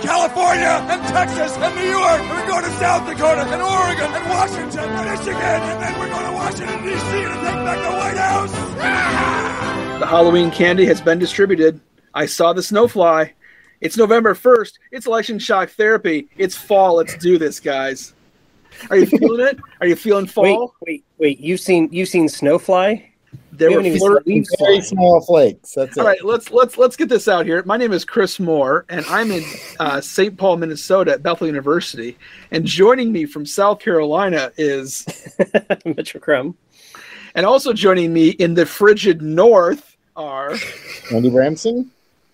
We're going to California and Texas and New York. And we're going to South Dakota and Oregon and Washington and Michigan. And then we're going to Washington, D.C. to take back the White House. Ah! The Halloween candy has been distributed. I saw the snowfly. It's November 1st. It's election shock therapy. It's fall. Let's do this, guys. Are you feeling it? Are you feeling fall? Wait, wait, wait. You've seen you've seen snowfly? There were flirt- very small flakes. That's All it. right, let's let's let's get this out here. My name is Chris Moore, and I'm in uh, St. Paul, Minnesota, at Bethel University. And joining me from South Carolina is Mitchell Crum. And also joining me in the frigid north are Andy Bramsen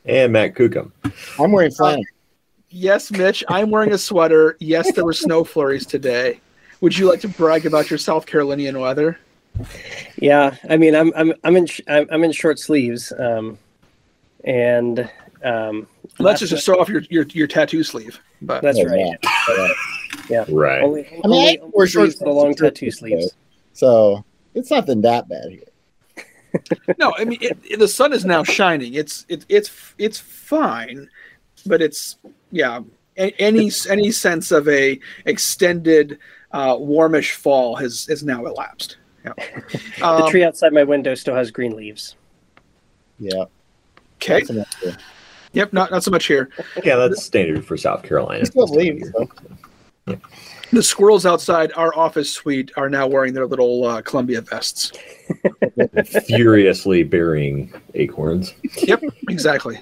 and Matt Kukum. I'm wearing flannel. Yes, Mitch, I'm wearing a sweater. Yes, there were snow flurries today. Would you like to brag about your South Carolinian weather? Yeah, I mean, I'm I'm I'm in sh- I'm I'm in short sleeves, um, and um, let's just show off your, your your tattoo sleeve. But that's right. Yeah, right. Only, I mean, I only wear short the long tattoo sleeves. So it's nothing that bad here. no, I mean it, it- the sun is now shining. It's it, it's it's fine, but it's yeah. Any any sense of a extended uh, warmish fall has has now elapsed. Yeah. the Um, tree outside my window still has green leaves. Yeah. Okay. That's enough here. Yep. Not not so much here. Yeah, that's standard for South Carolina. Still have leaves, though. The squirrels outside our office suite are now wearing their little uh, Columbia vests. Furiously burying acorns. Yep, exactly.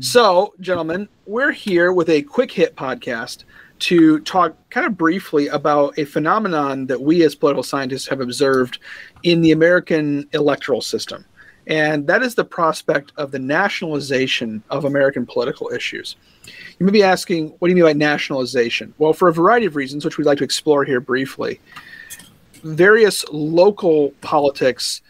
So, gentlemen, we're here with a quick hit podcast to talk kind of briefly about a phenomenon that we as political scientists have observed in the American electoral system. And that is the prospect of the nationalization of American political issues. You may be asking, what do you mean by nationalization? Well, for a variety of reasons, which we'd like to explore here briefly, various local politics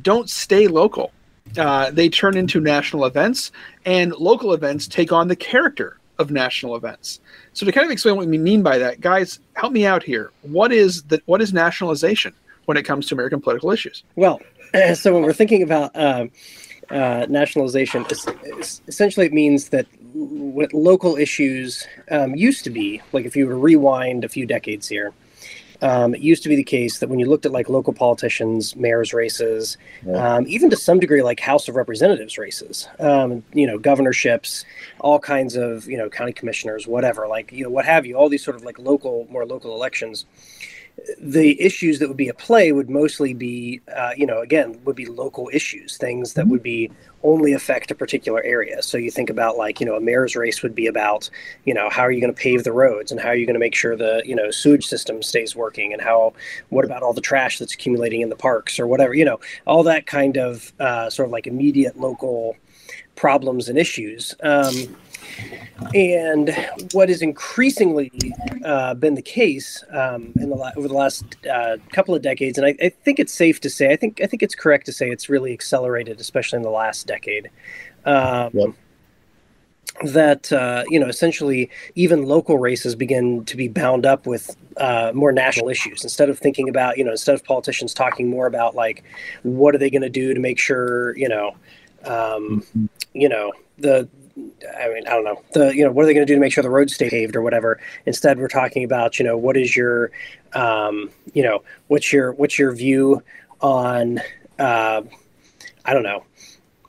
don't stay local. Uh, they turn into national events, and local events take on the character of national events. So, to kind of explain what we mean by that, guys, help me out here. What is the what is nationalization when it comes to American political issues? Well, so when we're thinking about um, uh, nationalization, es- es- essentially it means that what local issues um, used to be, like if you were to rewind a few decades here, um, it used to be the case that when you looked at like local politicians, mayors races, um, even to some degree like House of Representatives races, um, you know, governorships, all kinds of you know county commissioners, whatever, like you know what have you, all these sort of like local, more local elections the issues that would be at play would mostly be, uh, you know, again, would be local issues, things that would be only affect a particular area. So you think about like, you know, a mayor's race would be about, you know, how are you going to pave the roads and how are you going to make sure the, you know, sewage system stays working and how, what about all the trash that's accumulating in the parks or whatever, you know, all that kind of uh, sort of like immediate local problems and issues. Um, and what has increasingly uh, been the case um, in the la- over the last uh, couple of decades, and I, I think it's safe to say, I think I think it's correct to say it's really accelerated, especially in the last decade. Um, That uh, you know, essentially, even local races begin to be bound up with uh, more national issues. Instead of thinking about, you know, instead of politicians talking more about like, what are they going to do to make sure, you know, um, you know, the I mean, I don't know. The you know, what are they going to do to make sure the roads stay paved or whatever? Instead, we're talking about you know, what is your, um, you know, what's your what's your view on, uh, I don't know,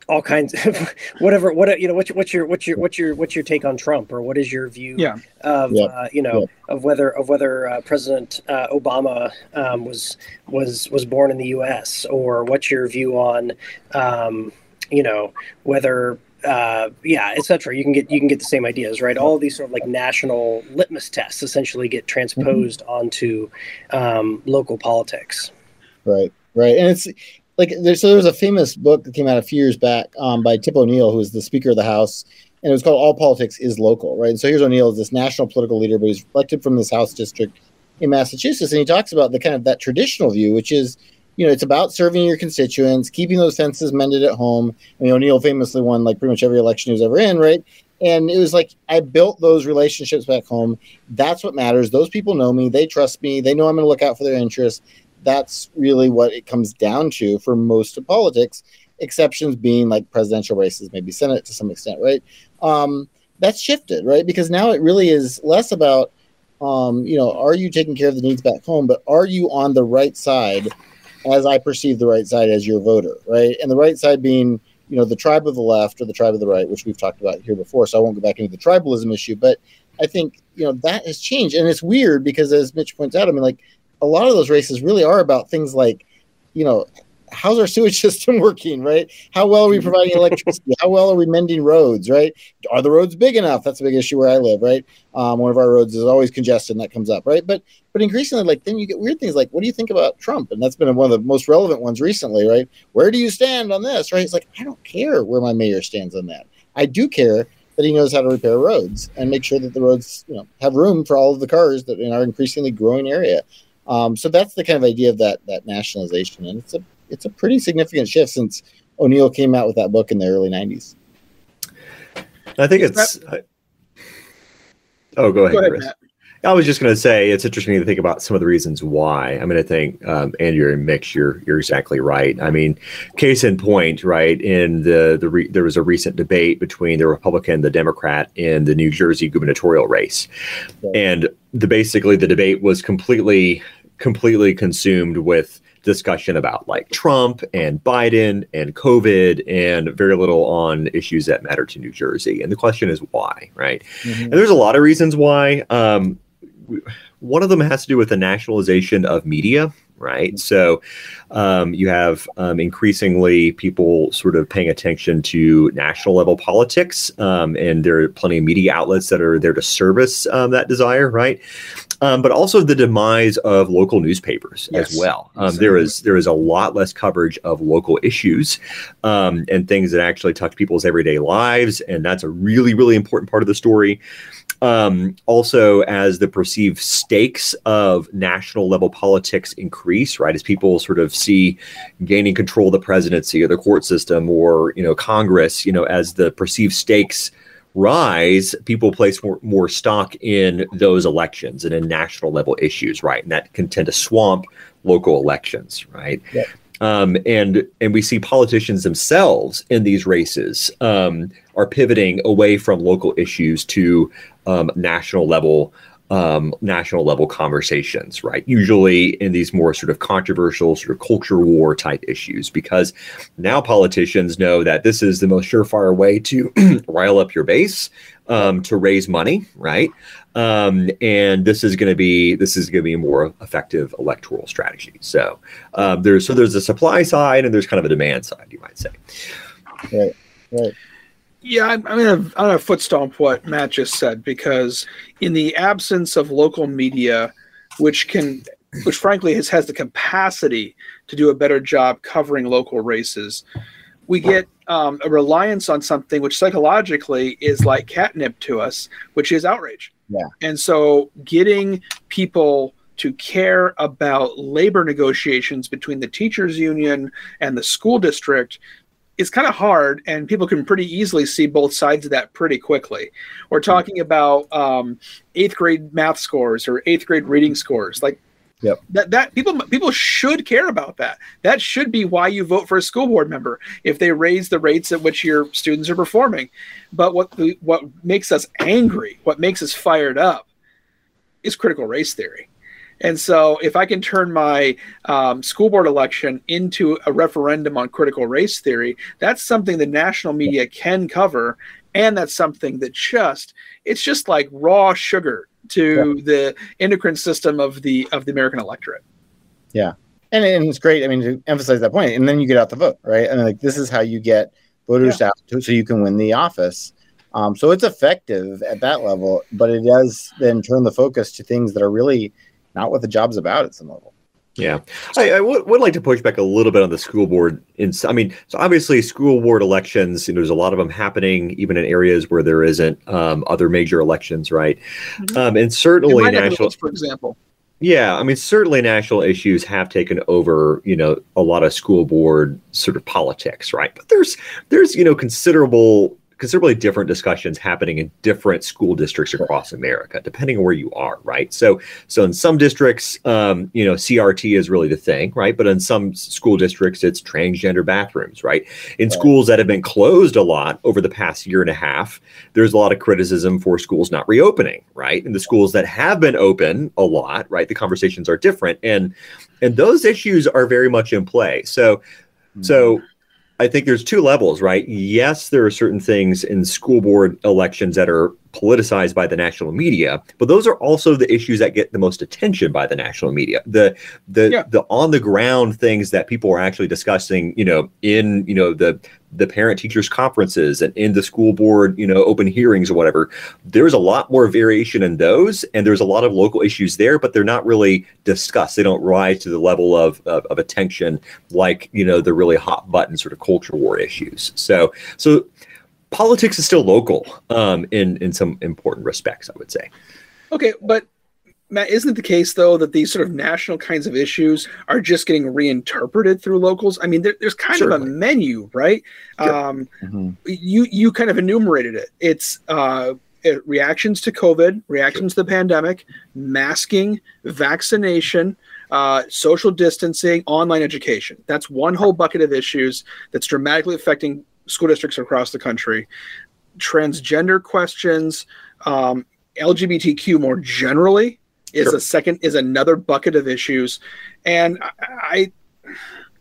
all kinds of whatever. What you know, what's your what's your what's your what's your what's your take on Trump or what is your view Yeah. of Yeah. uh, you know of whether of whether uh, President uh, Obama um, was was was born in the U.S. or what's your view on um, you know whether uh, yeah, etc. You can get you can get the same ideas, right? All of these sort of like national litmus tests essentially get transposed onto um, local politics. Right, right, and it's like there's so there was a famous book that came out a few years back um, by Tip O'Neill, who was the Speaker of the House, and it was called "All Politics Is Local." Right, and so here's O'Neill, this national political leader, but he's elected from this House district in Massachusetts, and he talks about the kind of that traditional view, which is you know, it's about serving your constituents, keeping those fences mended at home. I mean, O'Neill famously won like pretty much every election he was ever in, right? And it was like I built those relationships back home. That's what matters. Those people know me. They trust me. They know I'm going to look out for their interests. That's really what it comes down to for most of politics. Exceptions being like presidential races, maybe Senate to some extent, right? Um, that's shifted, right? Because now it really is less about, um, you know, are you taking care of the needs back home, but are you on the right side, as I perceive the right side as your voter, right? And the right side being, you know, the tribe of the left or the tribe of the right, which we've talked about here before. So I won't go back into the tribalism issue, but I think you know that has changed, and it's weird because as Mitch points out, I mean, like a lot of those races really are about things like, you know, how's our sewage system working, right? How well are we providing electricity? How well are we mending roads, right? Are the roads big enough? That's a big issue where I live, right? Um, one of our roads is always congested, and that comes up, right? But but increasingly, like then you get weird things like, what do you think about Trump? And that's been one of the most relevant ones recently, right? Where do you stand on this, right? It's like I don't care where my mayor stands on that. I do care that he knows how to repair roads and make sure that the roads, you know, have room for all of the cars that in our increasingly growing area. Um, so that's the kind of idea of that that nationalization, and it's a it's a pretty significant shift since O'Neill came out with that book in the early '90s. I think it's. That, oh, go ahead, go ahead Chris. Matt. I was just going to say it's interesting to think about some of the reasons why. I mean, I think um, Andrew and Mitch, you're you're exactly right. I mean, case in point, right? In the the re- there was a recent debate between the Republican, the Democrat, in the New Jersey gubernatorial race, and the basically the debate was completely completely consumed with discussion about like Trump and Biden and COVID and very little on issues that matter to New Jersey. And the question is why, right? Mm-hmm. And there's a lot of reasons why. Um, one of them has to do with the nationalization of media, right? So um, you have um, increasingly people sort of paying attention to national level politics, um, and there are plenty of media outlets that are there to service um, that desire, right? Um, but also the demise of local newspapers yes. as well. Um, there is there is a lot less coverage of local issues and things that actually touch people's everyday lives, and that's a really really important part of the story. Um, also, as the perceived stakes of national level politics increase, right, as people sort of see gaining control of the presidency or the court system or you know Congress, you know, as the perceived stakes rise, people place more, more stock in those elections and in national level issues, right, and that can tend to swamp local elections, right. Yeah. Um, and and we see politicians themselves in these races um, are pivoting away from local issues to um, national level um, national level conversations, right? Usually in these more sort of controversial, sort of culture war type issues, because now politicians know that this is the most surefire way to rile up your base, um, to raise money, right? Um, and this is going to be this is going to be a more effective electoral strategy. So um, there's so there's a supply side and there's kind of a demand side, you might say. Right. Right. Yeah, I'm, I'm gonna I'm gonna foot stomp what Matt just said because in the absence of local media, which can, which frankly has has the capacity to do a better job covering local races, we get um, a reliance on something which psychologically is like catnip to us, which is outrage. Yeah, and so getting people to care about labor negotiations between the teachers union and the school district it's kind of hard, and people can pretty easily see both sides of that pretty quickly. We're mm-hmm. talking about um, eighth grade math scores or eighth grade reading scores, like Yep. That that people people should care about that. That should be why you vote for a school board member if they raise the rates at which your students are performing. But what the, what makes us angry, what makes us fired up, is critical race theory. And so, if I can turn my um, school board election into a referendum on critical race theory, that's something the national media can cover, and that's something that just it's just like raw sugar to yeah. the endocrine system of the of the American electorate. Yeah, and, and it's great. I mean, to emphasize that point, and then you get out the vote, right? And like this is how you get voters yeah. out to, so you can win the office. Um, so it's effective at that level, but it does then turn the focus to things that are really not what the job's about at some level. Yeah, I, I would, would like to push back a little bit on the school board. In I mean, so obviously, school board elections. You know, there's a lot of them happening, even in areas where there isn't um, other major elections, right? Mm-hmm. Um, and certainly national, for example. Yeah, I mean, certainly national issues have taken over, you know, a lot of school board sort of politics, right? But there's there's you know considerable considerably different discussions happening in different school districts across America, depending on where you are, right? So, so in some districts, um, you know, CRT is really the thing, right? But in some school districts, it's transgender bathrooms, right? In schools that have been closed a lot over the past year and a half, there's a lot of criticism for schools not reopening, right? And the schools that have been open a lot, right? The conversations are different, and and those issues are very much in play. So, so I think there's two levels, right? Yes, there are certain things in school board elections that are politicized by the national media, but those are also the issues that get the most attention by the national media. The the yeah. the on the ground things that people are actually discussing, you know, in you know the the parent teachers conferences and in the school board, you know, open hearings or whatever. There's a lot more variation in those, and there's a lot of local issues there, but they're not really discussed. They don't rise to the level of of, of attention like you know the really hot button sort of culture war issues. So so politics is still local um, in in some important respects, I would say. Okay, but Matt, isn't it the case though that these sort of national kinds of issues are just getting reinterpreted through locals? I mean, there, there's kind Certainly. of a menu, right? Sure. Um, mm-hmm. You you kind of enumerated it. It's uh, reactions to COVID, reactions sure. to the pandemic, masking, vaccination, uh, social distancing, online education. That's one whole bucket of issues that's dramatically affecting school districts across the country. Transgender questions, um, LGBTQ more generally is sure. a second is another bucket of issues, and I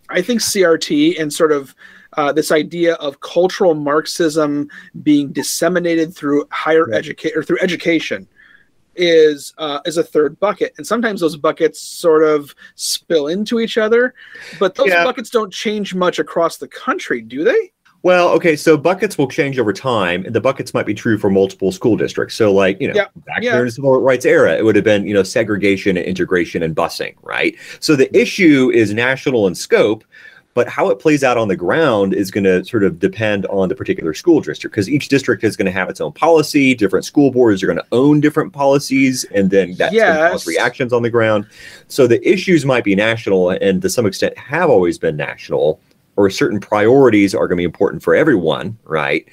I think CRT and sort of uh, this idea of cultural Marxism being disseminated through higher right. education or through education is uh, is a third bucket, and sometimes those buckets sort of spill into each other, but those yeah. buckets don't change much across the country, do they? Well, okay, so buckets will change over time, and the buckets might be true for multiple school districts. So, like, you know, yeah. back yeah. in the civil rights era, it would have been, you know, segregation and integration and busing, right? So the issue is national in scope, but how it plays out on the ground is going to sort of depend on the particular school district because each district is going to have its own policy. Different school boards are going to own different policies, and then that's yes. going to cause reactions on the ground. So the issues might be national, and to some extent have always been national or certain priorities are going to be important for everyone, right?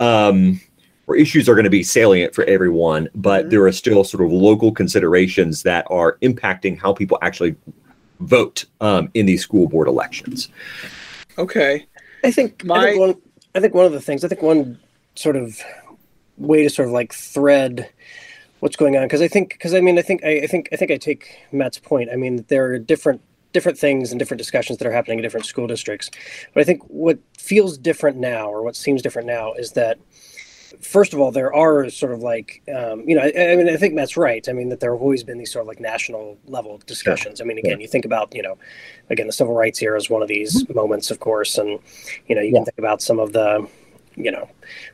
Um, or issues are going to be salient for everyone, but mm-hmm. there are still sort of local considerations that are impacting how people actually vote um, in these school board elections. Okay, I think my I think, one, I think one of the things I think one sort of way to sort of like thread what's going on because I think because I mean I think I, I think I think I take Matt's point. I mean there are different different things and different discussions that are happening in different school districts. But I think what feels different now, or what seems different now, is that first of all, there are sort of like, um, you know, I, I, mean, I think Matt's right. I mean, that there have always been these sort of like national level discussions. I mean, again, you think about, you know, again, the civil rights era is one of these mm-hmm. moments, of course, and you know, you yeah. can think about some of the you know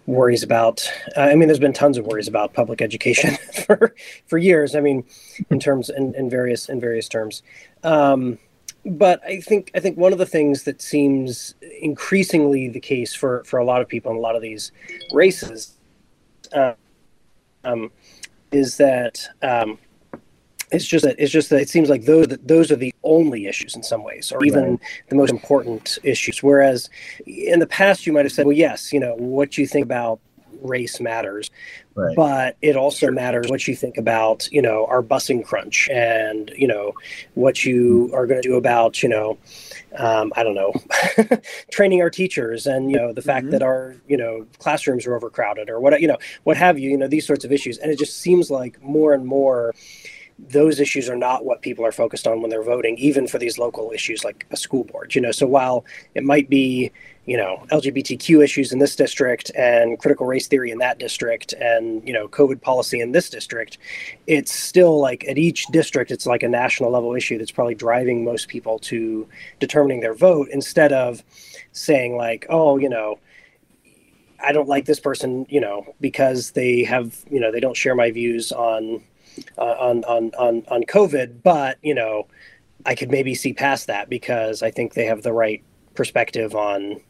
worries about uh, i mean there's been tons of worries about public education for for years i mean in terms in, in various in various terms. Um, but I think I think one of the things that seems increasingly the case for for a lot of people in a lot of these races uh, um, is that um, it's just that it's just that it seems like those those are the only issues in some ways, or even right. the most important issues. Whereas in the past, you might have said, "Well, yes, you know what you think about race matters, right. but it also sure. matters what you think about, you know, our busing crunch and, you know, what you are going to do about, you know, um, I don't know, training our teachers and, you know, the fact mm-hmm. that our, you know, classrooms are overcrowded or what, you know, what have you, you know, these sorts of issues. And it just seems like more and more those issues are not what people are focused on when they're voting, even for these local issues like a school board. You know, so while it might be, you know, LGBTQ issues in this district and critical race theory in that district and, you know, COVID policy in this district, it's still like at each district, it's like a national level issue that's probably driving most people to determining their vote instead of saying, like, oh, you know, I don't like this person, you know, because they have, you know, they don't share my views on on on on on COVID, but you know, I could maybe see past that because I think they have the right perspective on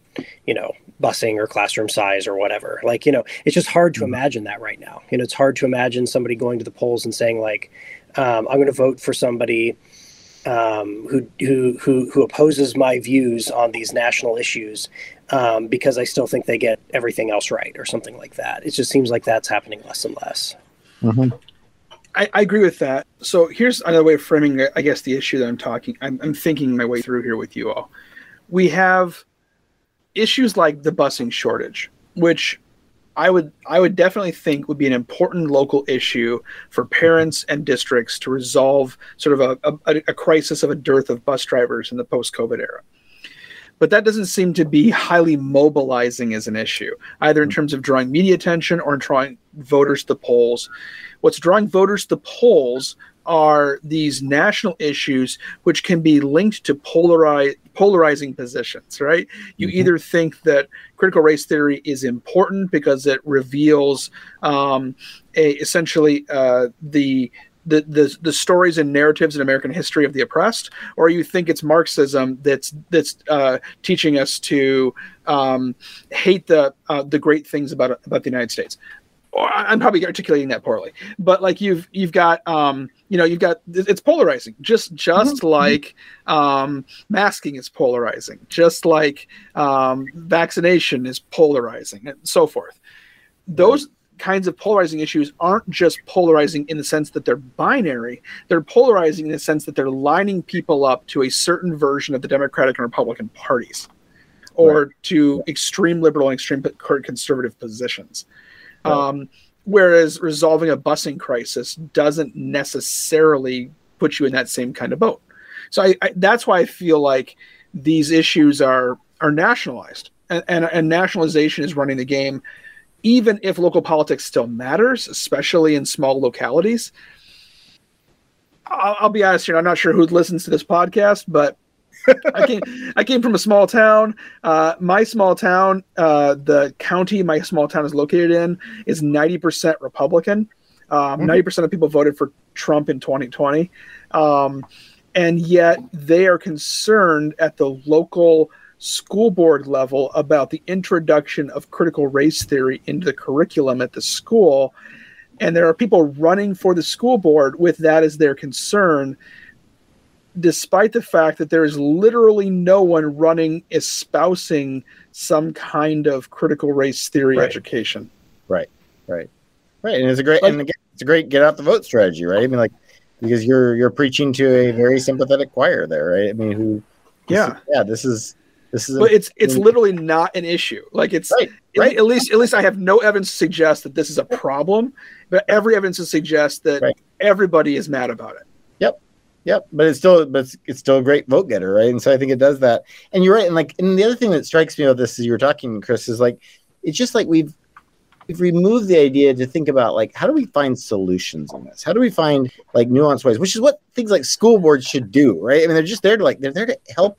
you know busing or classroom size or whatever like you know it's just hard to mm-hmm. imagine that right now you know it's hard to imagine somebody going to the polls and saying like um, I'm going to vote for somebody um, who, who who who opposes my views on these national issues um, because I still think they get everything else right or something like that. It just seems like that's happening less and less. Mm-hmm. I, I, agree with that. So here's another way of framing, I guess, the issue that I'm talking, I'm, I'm thinking my way through here with you all. We have issues like the busing shortage, which I would I would definitely think would be an important local issue for parents and districts to resolve sort of a, a, a crisis of a dearth of bus drivers in the post-COVID era. But that doesn't seem to be highly mobilizing as an issue, either in mm-hmm. terms of drawing media attention or in drawing voters to the polls. What's drawing voters to the polls are these national issues which can be linked to polarize, polarizing positions, right? You mm-hmm. either think that critical race theory is important because it reveals um, a, essentially uh, the the, the the stories and narratives in American history of the oppressed, or you think it's Marxism that's that's uh, teaching us to um, hate the uh, the great things about about the United States I'm probably articulating that poorly, but like you've you've got um, you know you've got it's polarizing, just just mm-hmm. like um, masking is polarizing, just like um, vaccination is polarizing, and so forth. Those kinds of polarizing issues aren't just polarizing in the sense that they're binary; they're polarizing in the sense that they're lining people up to a certain version of the Democratic and Republican parties, or right. to extreme liberal and extreme conservative positions. Um, whereas resolving a busing crisis doesn't necessarily put you in that same kind of boat. So I, I, that's why I feel like these issues are are nationalized, and, and, and nationalization is running the game, even if local politics still matters, especially in small localities. I'll, I'll be honest here; I'm not sure who listens to this podcast, but I came I came from a small town. Uh, my small town, uh, the county my small town is located in, is ninety percent Republican. Um, mm-hmm. 90 percent of people voted for Trump in 2020, um, and yet they are concerned at the local school board level about the introduction of critical race theory into the curriculum at the school. And there are people running for the school board with that as their concern despite the fact that there is literally no one running espousing some kind of critical race theory right. education. Right, right, right. And it's a great, like, and again, it's a great get out the vote strategy, right? I mean, like because you're you're preaching to a very sympathetic choir there, right? I mean, who? Yeah, is, yeah. This is this is. But a, it's it's I mean, literally not an issue. Like it's right, right. At least at least I have no evidence to suggest that this is a problem, but every evidence to suggest that right. everybody is mad about it. Yep, but it's still but it's, it's, still a great vote getter, right? And so I think it does that. And you're right. And like, and the other thing that strikes me about this as you were talking, Chris, is like, it's just like we've we've removed the idea to think about like how do we find solutions on this? How do we find like nuanced ways? Which is what things like school boards should do, right? I mean, they're just there to like they're there to help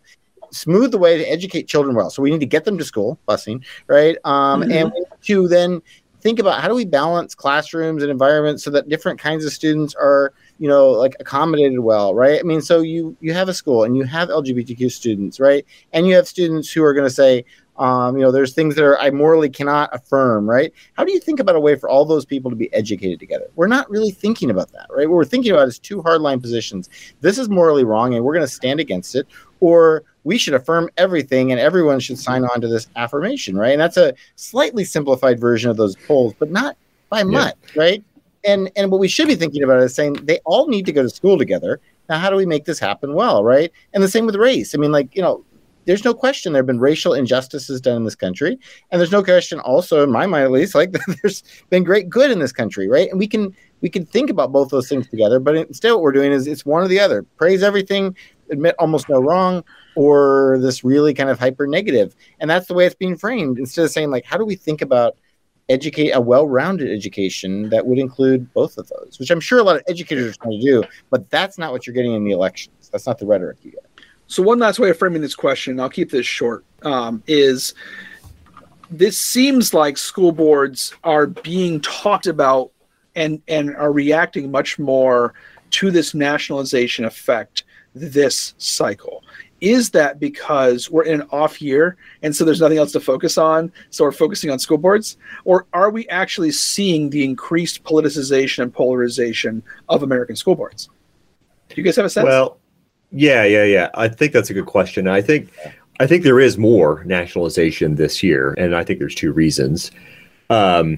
smooth the way to educate children well. So we need to get them to school, busing, right? Um, mm-hmm. and to then think about how do we balance classrooms and environments so that different kinds of students are you know like accommodated well right? I mean so you you have a school and you have lgbtq students right? And you have students who are going to say um, you know there's things that are i morally cannot affirm right? How do you think about a way for all those people to be educated together? We're not really thinking about that right? What we're thinking about is two hardline positions. This is morally wrong and we're going to stand against it or we should affirm everything and everyone should sign on to this affirmation right? And that's a slightly simplified version of those polls but not by much right and and what we should be thinking about is saying they all need to go to school together. Now, how do we make this happen well, right? And the same with race. I mean, like you know, there's no question there have been racial injustices done in this country, and there's no question, also in my mind at least, like there's been great good in this country, right? And we can we can think about both those things together, but instead, what we're doing is it's one or the other: praise everything, admit almost no wrong, or this really kind of hyper negative. And that's the way it's being framed. Instead of saying like, how do we think about educate a well-rounded education that would include both of those, which I'm sure a lot of educators are trying to do, but that's not what you're getting in the elections. That's not the rhetoric you get. So one last way of framing this question, I'll keep this short, um, is this seems like school boards are being talked about and and are reacting much more to this nationalization effect this cycle is that because we're in an off year and so there's nothing else to focus on so we're focusing on school boards? Or are we actually seeing the increased politicization and polarization of american school boards? Do you guys have a sense? Well yeah yeah yeah. I think that's a good question. I think i think there is more nationalization this year and i think there's two reasons. Um,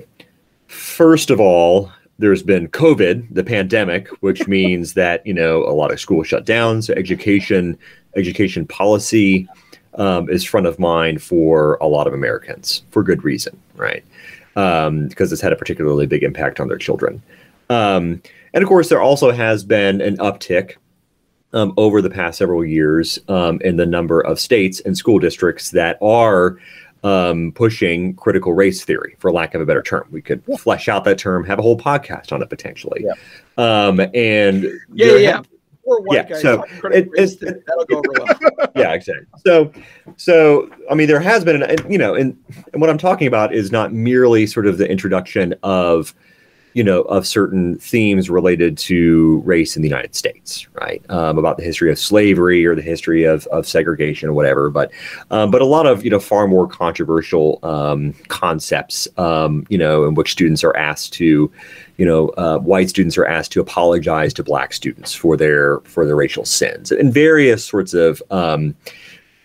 first of all there's been COVID, the pandemic, which means that you know a lot of schools shut down. So education, education policy um, is front of mind for a lot of Americans for good reason, right? Um, because it's had a particularly big impact on their children. Um, and of course, there also has been an uptick um, over the past several years um, in the number of states and school districts that are um, pushing critical race theory, for lack of a better term. We could yeah. flesh out that term, have a whole podcast on it potentially. Yeah. Um, and yeah, yeah. yeah, so it, it, it, that'll go over well. yeah, exactly. So, so I mean, there has been, an, you know, and, and what I'm talking about is not merely sort of the introduction of you know, of certain themes related to race in the United States, right? Um, about the history of slavery or the history of, of segregation or whatever, but um, but a lot of you know far more controversial um, concepts, um, you know, in which students are asked to, you know, uh, white students are asked to apologize to black students for their for their racial sins, and various sorts of um,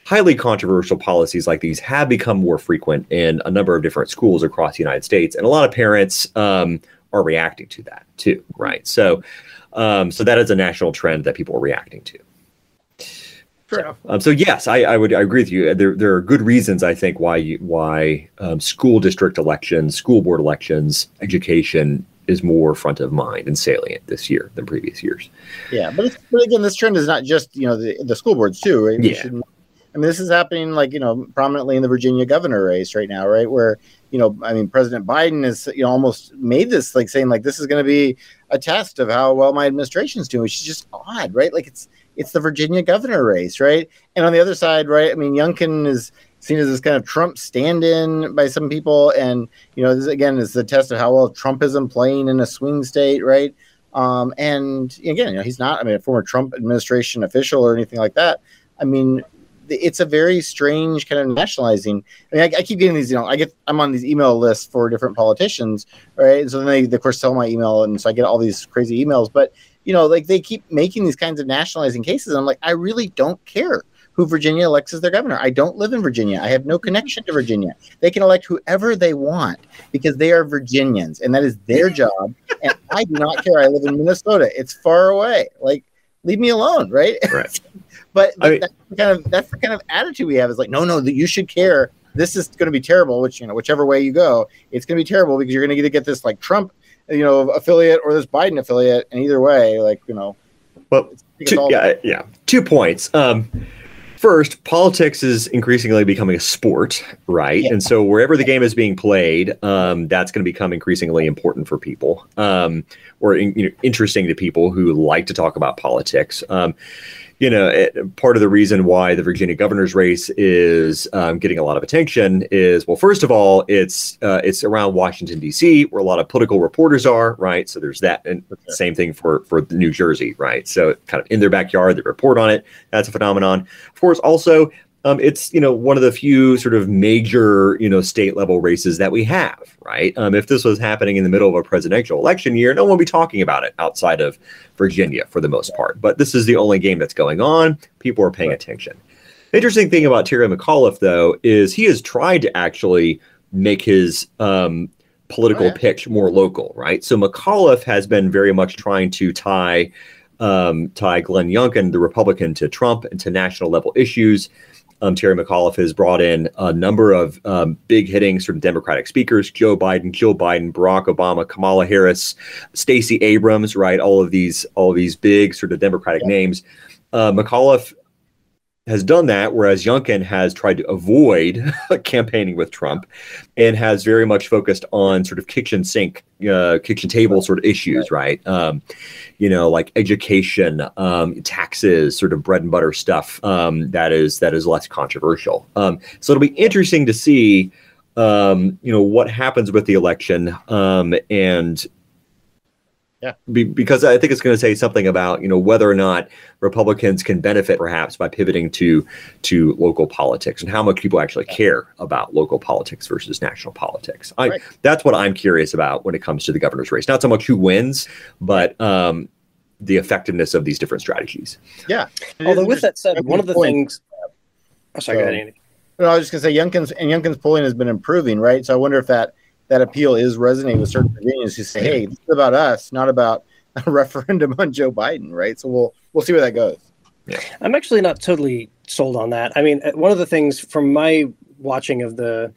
highly controversial policies like these have become more frequent in a number of different schools across the United States, and a lot of parents um, are reacting to that too, right? So, um, so that is a national trend that people are reacting to. So, um, so yes, I, I would I agree with you. There, there are good reasons I think why you, why um, school district elections, school board elections, education is more front of mind and salient this year than previous years. Yeah, but, but again, this trend is not just you know the, the school boards too. Right? yeah. Should, I mean, this is happening like you know prominently in the Virginia governor race right now, right? Where you know, I mean, President Biden has you know almost made this like saying like this is going to be a test of how well my administration's doing, which is just odd, right? Like it's it's the Virginia governor race, right? And on the other side, right? I mean, Youngkin is seen as this kind of Trump stand-in by some people, and you know, this again is the test of how well Trumpism playing in a swing state, right? Um, and again, you know, he's not, I mean, a former Trump administration official or anything like that. I mean, it's a very strange kind of nationalizing. I mean, I, I, keep getting these, you know, I get, I'm on these email lists for different politicians, right? And so then they, of course, sell my email, and so I get all these crazy emails. But you know, like they keep making these kinds of nationalizing cases. I'm like, I really don't care who Virginia elects as their governor. I don't live in Virginia. I have no mm-hmm. connection to Virginia. They can elect whoever they want because they are Virginians, and that is their job. and I do not care. I live in Minnesota. It's far away. Like, leave me alone, right? Right. But, but I mean, that's kind of that's the kind of attitude we have is like, no, no, that you should care. This is going to be terrible. Which you know, whichever way you go, it's going to be terrible because you're going to get to get this like Trump, you know, affiliate or this Biden affiliate, and either way, like you know, well, two, yeah, yeah, two points. Um, First, politics is increasingly becoming a sport, right? Yeah. And so wherever the game is being played, um, that's going to become increasingly important for people, um, or in, you know, interesting to people who like to talk about politics. Um, you know, it, part of the reason why the Virginia governor's race is um, getting a lot of attention is, well, first of all, it's uh, it's around Washington D.C., where a lot of political reporters are, right? So there's that, and okay. same thing for for New Jersey, right? So kind of in their backyard, they report on it. That's a phenomenon. Of course, also um, it's you know one of the few sort of major you know state level races that we have, right? Um, if this was happening in the middle of a presidential election year, no one would be talking about it outside of Virginia for the most part. But this is the only game that's going on. People are paying right. attention. Interesting thing about Terry McAuliffe, though, is he has tried to actually make his um, political oh, yeah. pitch more local, right? So McAuliffe has been very much trying to tie um, tie Glenn Youngkin, the Republican, to Trump and to national level issues. Um, Terry McAuliffe has brought in a number of um, big hitting sort of Democratic speakers: Joe Biden, Jill Biden, Barack Obama, Kamala Harris, Stacey Abrams. Right, all of these, all of these big sort of Democratic yeah. names. Uh, McAuliffe has done that, whereas Youngkin has tried to avoid campaigning with Trump and has very much focused on sort of kitchen sink, uh, kitchen table sort of issues, right? Um, you know, like education, um, taxes, sort of bread and butter stuff um, that is that is less controversial. Um, so it'll be interesting to see, um, you know, what happens with the election um, and Yeah. Be, because I think it's going to say something about you know whether or not Republicans can benefit perhaps by pivoting to to local politics and how much people actually care about local politics versus national politics. I, right. That's what I'm curious about when it comes to the governor's race. Not so much who wins, but um, the effectiveness of these different strategies. Yeah. Although with that said, one of the point. things. Oh, sorry, so, go ahead, Andy. No, I was just going to say Youngkin's and Youngkin's polling has been improving, right? So I wonder if that that appeal is resonating with certain Virginians who say, "Hey, this is about us, not about a referendum on Joe Biden," right? So we'll we'll see where that goes. Yeah. I'm actually not totally sold on that. I mean, uh, one of the things from my watching of the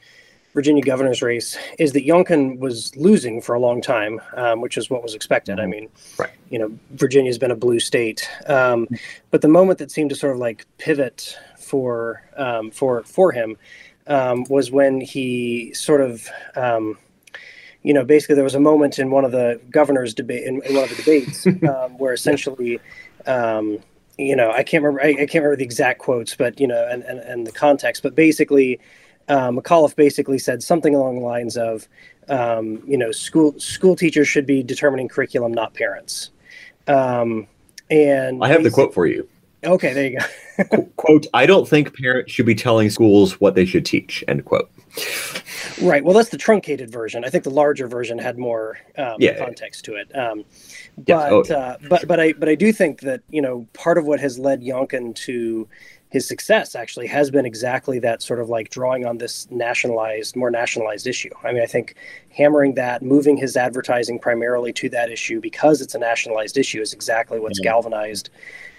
Virginia governor's race is that Youngkin was losing for a long time, um, which is what was expected. I mean, right. you know, Virginia's been a blue state, um, but the moment that seemed to sort of like pivot for um, for for him um, was when he sort of um, you know, basically there was a moment in one of the governor's debate in, in one of the debates um, where essentially, um, you know, I can't remember, I, I, can't remember the exact quotes, but you know, and and, and the context, but basically, uh, McAuliffe basically said something along the lines of, um, you know, school school teachers should be determining curriculum, not parents. Um, and I have the quote for you. Okay, there you go. quote: I don't think parents should be telling schools what they should teach. End quote. Right. Well, that's the truncated version. I think the larger version had more um, yeah, context to it. Um, but yeah. oh, uh, but but I but I do think that you know part of what has led Youngkin to his success actually has been exactly that sort of like drawing on this nationalized, more nationalized issue. I mean, I think hammering that, moving his advertising primarily to that issue because it's a nationalized issue is exactly what's galvanized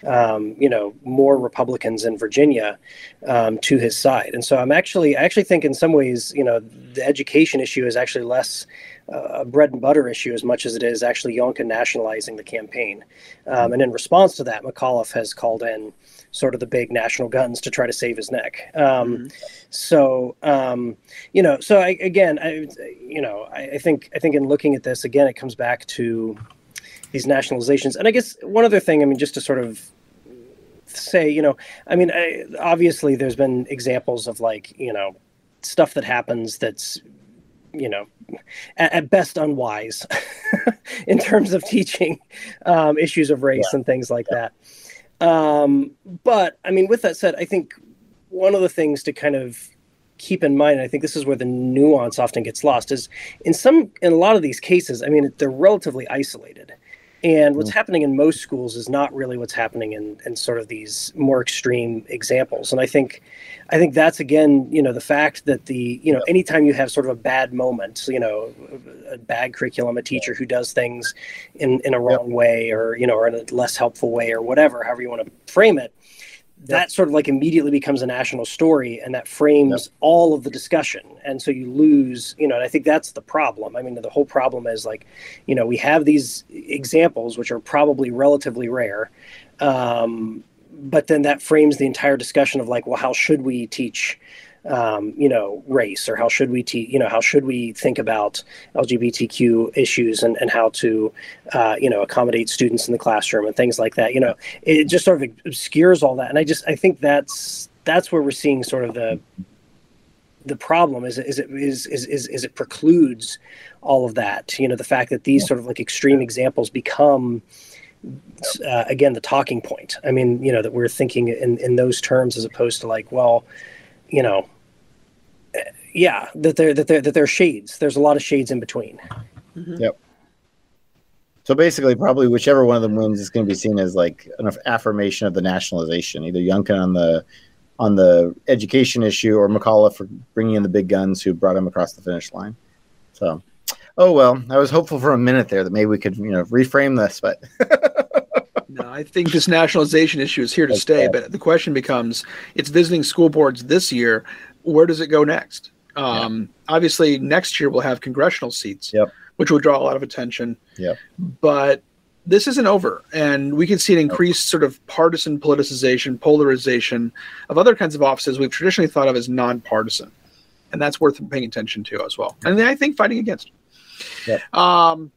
um, you know, more Republicans in Virginia um, to his side. And so I'm actually, I actually think in some ways, you know, the education issue is actually less uh, a bread and butter issue as much as it is actually Youngkin nationalizing the campaign. Um, and in response to that, McAuliffe has called in sort of the big national guns to try to save his neck. Um, mm-hmm. So, um, you know, so I, again, I, you know, I, I, think I think in looking at this again, it comes back to these nationalizations. And I guess one other thing, I mean, just to sort of say, you know, I mean, I, obviously there's been examples of like, you know, stuff that happens that's, you know, at, at best unwise in terms of teaching um, issues of race yeah. and things like yeah. that. Um, but I mean, with that said, I think one of the things to kind of keep in mind, I think this is where the nuance often gets lost, is in some, in a lot of these cases, I mean, they're relatively isolated. And what's mm. happening in most schools is not really what's happening in, in sort of these more extreme examples. And I think, I think that's again, you know, the fact that the, you know, anytime you have sort of a bad moment, you know, a bad curriculum, a teacher who does things in, in a wrong way or, you know, or in a less helpful way or whatever, however you want to frame it, that sort of like immediately becomes a national story and that frames yep. all of the discussion. And so you lose you know and i think that's the problem. I mean the whole problem is like you know we have these examples which are probably relatively rare um, but then that frames the entire discussion of like well how should we teach um, you know, race or how should we, te- you know, how should we think about LGBTQ issues and, and how to, uh, you know, accommodate students in the classroom and things like that. You know, it just sort of obscures all that. And I just, I think that's, that's where we're seeing sort of the, the problem is, is it is, is, is, is it precludes all of that, you know, the fact that these sort of like extreme examples become, uh, again, the talking point. I mean, you know, that we're thinking in, in those terms as opposed to like, well, you know, yeah, that there that there that there are shades. There's a lot of shades in between. Mm-hmm. Yep. So basically, probably whichever one of them wins is going to be seen as like an affirmation of the nationalization. Either Youngkin on the on the education issue, or McAuliffe for bringing in the big guns who brought him across the finish line. So, oh well, I was hopeful for a minute there that maybe we could you know reframe this, but. no, I think this nationalization issue is here to stay. But the question becomes: It's visiting school boards this year. Where does it go next? Um, yeah. Obviously, next year we'll have congressional seats, yep. which will draw a lot of attention. Yep. But this isn't over, and we can see an increased sort of partisan politicization, polarization of other kinds of offices we've traditionally thought of as nonpartisan, and that's worth paying attention to as well. And I think fighting against. Yep. Um,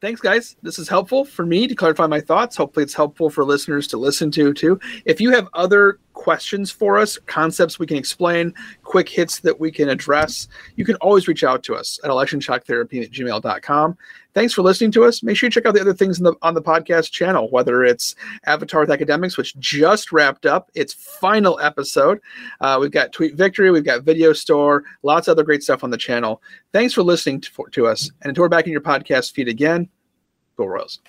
thanks guys this is helpful for me to clarify my thoughts hopefully it's helpful for listeners to listen to too if you have other questions for us, concepts we can explain, quick hits that we can address, you can always reach out to us at electionshocktherapy at gmail.com. Thanks for listening to us. Make sure you check out the other things the, on the podcast channel, whether it's Avatar with Academics, which just wrapped up its final episode. Uh, we've got Tweet Victory, we've got Video Store, lots of other great stuff on the channel. Thanks for listening to, for, to us. And until we're back in your podcast feed again, go Royals.